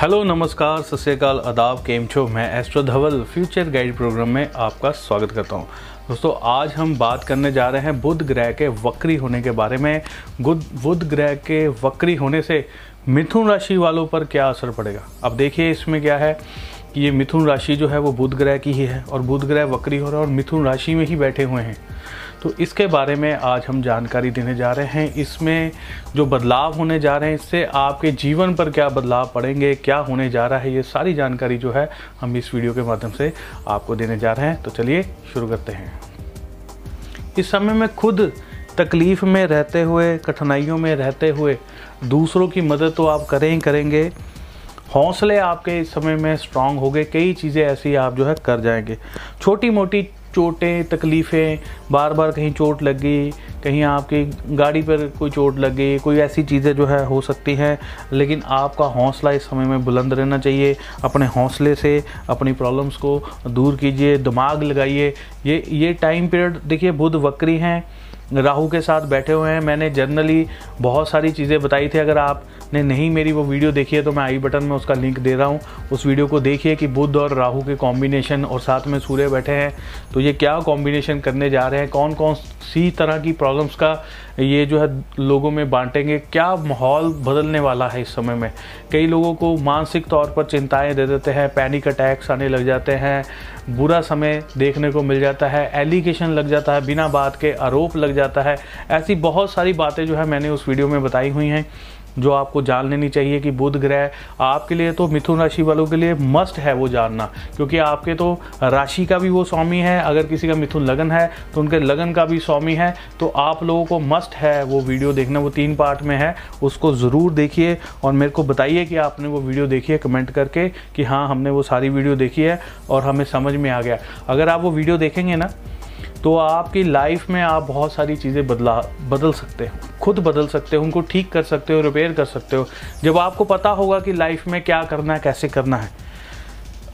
Hello, नमस्कार, सत श्रीकाल अदाब केम छो? मैं astro Dhaval, future guide program में आपका स्वागत करता हूँ। दोस्तों, आज हम बात करने जा रहे हैं बुध ग्रह के वक्री होने के बारे में। बुध बुध ग्रह के वक्री होने से मिथुन राशि वालों पर क्या असर पड़ेगा? अब देखिए इसमें क्या है कि ये मिथुन राशि जो है वो बुध ग्रह की ही है और बुध ग्रह वक्री हो रहा है और मिथुन राशि में ही बैठे हुए हैं। तो इसके बारे में आज हम जानकारी देने जा रहे हैं। इसमें जो बदलाव होने जा रहे हैं, इससे आपके जीवन पर क्या बदलाव पड़ेंगे, क्या होने जा रहा है, ये सारी जानकारी जो है हम इस वीडियो के माध्यम से आपको देने जा रहे हैं। तो चलिए शुरू करते हैं। इस समय में खुद तकलीफ़ में रहते हुए, कठिनाइयों में रहते हुए, दूसरों की मदद तो आप करें ही करेंगे। हौसले आपके इस समय में स्ट्रांग हो गए कई चीज़ें ऐसी आप जो है कर जाएँगे। छोटी मोटी चोटें, तकलीफ़ें बार बार कहीं चोट लग गई कहीं आपकी गाड़ी पर कोई चोट लग गई कोई ऐसी चीज़ें जो है हो सकती हैं, लेकिन आपका हौसला इस समय में बुलंद रहना चाहिए। अपने हौसले से, अपनी प्रॉब्लम्स को दूर कीजिए, दिमाग लगाइए। ये ये टाइम पीरियड देखिए, बुध वक्री हैं। राहु के साथ बैठे हुए हैं। मैंने जनरली बहुत सारी चीज़ें बताई थी। अगर आपने नहीं मेरी वो वीडियो देखी है तो मैं आई बटन में उसका लिंक दे रहा हूँ। उस वीडियो को देखिए कि बुद्ध और राहु के कॉम्बिनेशन और साथ में सूर्य बैठे हैं। तो ये क्या कॉम्बिनेशन करने जा रहे हैं? कौन कौन सी तरह की प्रॉब्लम्स का ये जो है लोगों में बांटेंगे। क्या माहौल बदलने वाला है इस समय में? कई लोगों को मानसिक तौर पर चिंताएँ दे देते हैं पैनिक अटैक्स आने लग जाते हैं, बुरा समय देखने को मिल जाता है एलिगेशन लग जाता है, बिना बात के आरोप लग जाता है। ऐसी बहुत सारी बातें जो है मैंने उस वीडियो में बताई हुई हैं। जो आपको जान लेनी चाहिए कि बुध ग्रह आपके लिए तो मिथुन राशि वालों के लिए मस्ट है वो जानना। क्योंकि आपके तो राशि का भी वो स्वामी है, अगर किसी का मिथुन लगन है तो उनके लगन का भी स्वामी है तो आप लोगों को मस्ट है वो वीडियो देखना। वो तीन पार्ट में है, उसको ज़रूर देखिए और मेरे को बताइए कि आपने वो वीडियो देखी है कमेंट करके कि हाँ हमने वो सारी वीडियो देखी है और हमें समझ में आ गया। अगर आप वो वीडियो देखेंगे ना तो आपकी लाइफ में आप बहुत सारी चीज़ें बदला, बदल सकते हो। खुद बदल सकते हो, उनको ठीक कर सकते हो रिपेयर कर सकते हो। जब आपको पता होगा कि लाइफ में क्या करना है, कैसे करना है।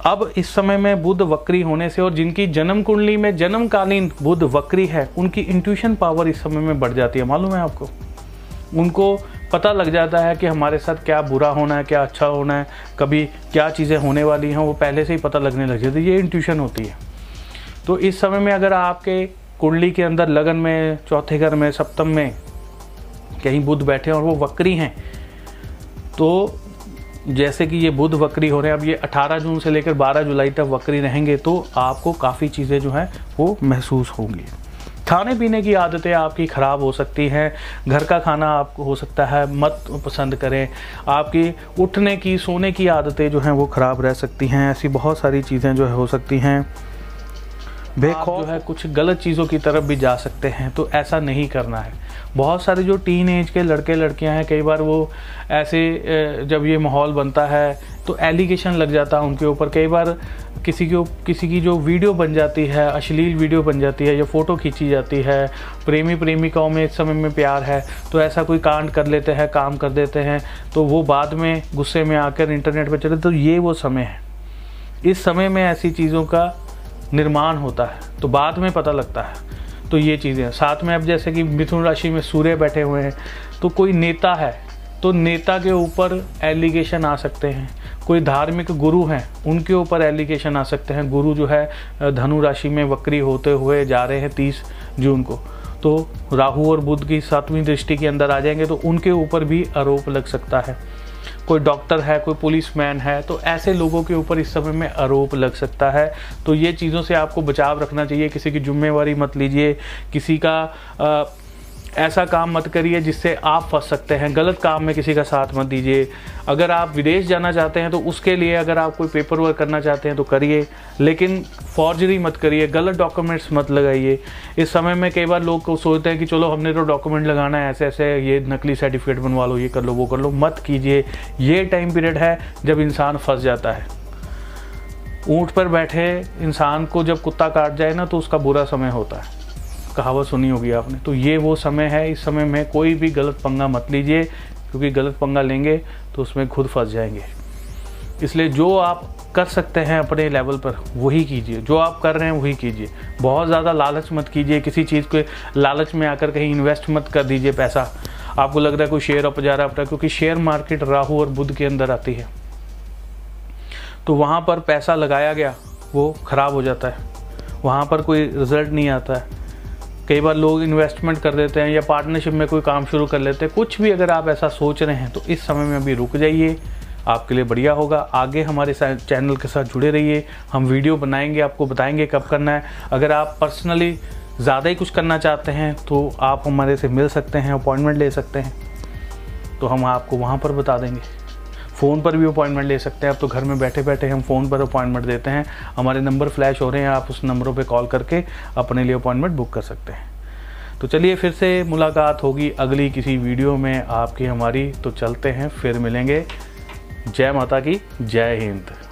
अब इस समय में बुध वक्री होने से और जिनकी जन्म कुंडली में जन्मकालीन बुध वक्री है, उनकी इंट्यूशन पावर इस समय में बढ़ जाती है। मालूम है आपको? उनको पता लग जाता है कि हमारे साथ क्या बुरा होना है, क्या अच्छा होना है, कभी क्या चीज़ें होने वाली हैं, वो पहले से ही पता लगने लग जाती है। ये इंट्यूशन होती है। तो इस समय में अगर आपके कुंडली के अंदर लगन में, चौथे घर में, सप्तम में कहीं बुध बैठे और वो वक्री हैं तो जैसे कि ये बुध वक्री हो रहे हैं, अब ये 18 जून से लेकर 12 जुलाई तक वक्री रहेंगे तो आपको काफ़ी चीज़ें जो हैं वो महसूस होंगी। खाने पीने की आदतें आपकी ख़राब हो सकती हैं, घर का खाना आपको हो सकता है, मत पसंद करें, आपकी उठने की, सोने की आदतें जो हैं वो ख़राब रह सकती हैं, ऐसी बहुत सारी चीज़ें जो है हो सकती हैं। बेखौफ जो है कुछ गलत चीज़ों की तरफ़ भी जा सकते हैं तो ऐसा नहीं करना है। बहुत सारे जो टीन एज के लड़के लड़कियाँ हैं, कई बार वो ऐसे जब ये माहौल बनता है तो एलिगेशन लग जाता है उनके ऊपर। कई बार किसी को, किसी की जो वीडियो बन जाती है, अश्लील वीडियो बन जाती है, या फ़ोटो खींची जाती है, प्रेमी प्रेमिकाओं में इस समय में प्यार है तो ऐसा कोई कांड कर लेते हैं, काम कर देते हैं तो वो बाद में गुस्से में आकर इंटरनेट पर चले तो ये वो समय है। इस समय में ऐसी चीज़ों का निर्माण होता है तो बाद में पता लगता है। तो ये चीज़ें साथ में अब जैसे कि मिथुन राशि में सूर्य बैठे हुए हैं तो कोई नेता है तो नेता के ऊपर एलिगेशन आ सकते हैं। कोई धार्मिक गुरु हैं, उनके ऊपर एलिगेशन आ सकते हैं। गुरु जो है, धनु राशि में वक्री होते हुए जा रहे हैं तीस जून को। तो राहु और बुध की सातवीं दृष्टि के अंदर आ जाएँगे तो उनके ऊपर भी आरोप लग सकता है। कोई डॉक्टर है कोई पुलिस मैन है तो ऐसे लोगों के ऊपर इस समय में आरोप लग सकता है। तो ये चीज़ों से आपको बचाव रखना चाहिए किसी की जिम्मेवारी मत लीजिए किसी का आ, ऐसा काम मत करिए जिससे आप फंस सकते हैं। गलत काम में किसी का साथ मत दीजिए। अगर आप विदेश जाना चाहते हैं तो उसके लिए अगर आप कोई पेपर वर्क करना चाहते हैं तो करिए। लेकिन फॉर्जरी मत करिए, गलत डॉक्यूमेंट्स मत लगाइए। इस समय में कई बार लोग को सोचते हैं कि चलो हमने तो डॉक्यूमेंट लगाना है ऐसे ऐसे ये नकली सर्टिफिकेट बनवा लो, ये कर लो, वो कर लो। मत कीजिए। ये टाइम पीरियड है जब इंसान फंस जाता है। ऊँट पर बैठे इंसान को जब कुत्ता काट जाए ना तो उसका बुरा समय होता है। कहावत सुनी होगी आपने। तो ये वो समय है, इस समय में कोई भी गलत पंगा मत लीजिए, क्योंकि गलत पंगा लेंगे तो उसमें खुद फंस जाएँगे। इसलिए जो आप कर सकते हैं अपने लेवल पर, वही कीजिए। जो आप कर रहे हैं, वही कीजिए। बहुत ज़्यादा लालच मत कीजिए, किसी चीज़ के लालच में आकर कहीं इन्वेस्ट मत कर दीजिए पैसा। आपको लग रहा है कोई शेयर अप जा रहा है क्योंकि शेयर मार्केट राहु और बुध के अंदर आती है। तो वहाँ पर पैसा लगाया गया, वो ख़राब हो जाता है। वहाँ पर कोई रिज़ल्ट नहीं आता है। कई बार लोग इन्वेस्टमेंट कर देते हैं या पार्टनरशिप में कोई काम शुरू कर लेते हैं। कुछ भी अगर आप ऐसा सोच रहे हैं तो इस समय में अभी रुक जाइए। आपके लिए बढ़िया होगा। आगे हमारे चैनल के साथ जुड़े रहिए। हम वीडियो बनाएँगे, आपको बताएँगे कब करना है। अगर आप पर्सनली ज़्यादा ही कुछ करना चाहते हैं तो आप हमारे से मिल सकते हैं, अपॉइंटमेंट ले सकते हैं। तो हम आपको वहाँ पर बता देंगे। फ़ोन पर भी अपॉइंटमेंट ले सकते हैं। आप तो घर में बैठे बैठे हम फ़ोन पर अपॉइंटमेंट देते हैं। हमारे नंबर फ्लैश हो रहे हैं, आप उस नंबरों पर कॉल करके अपने लिए अपॉइंटमेंट बुक कर सकते हैं। तो चलिए फिर से मुलाकात होगी अगली किसी वीडियो में आपकी हमारी। तो चलते हैं, फिर मिलेंगे। जय माता की, जय हिंद।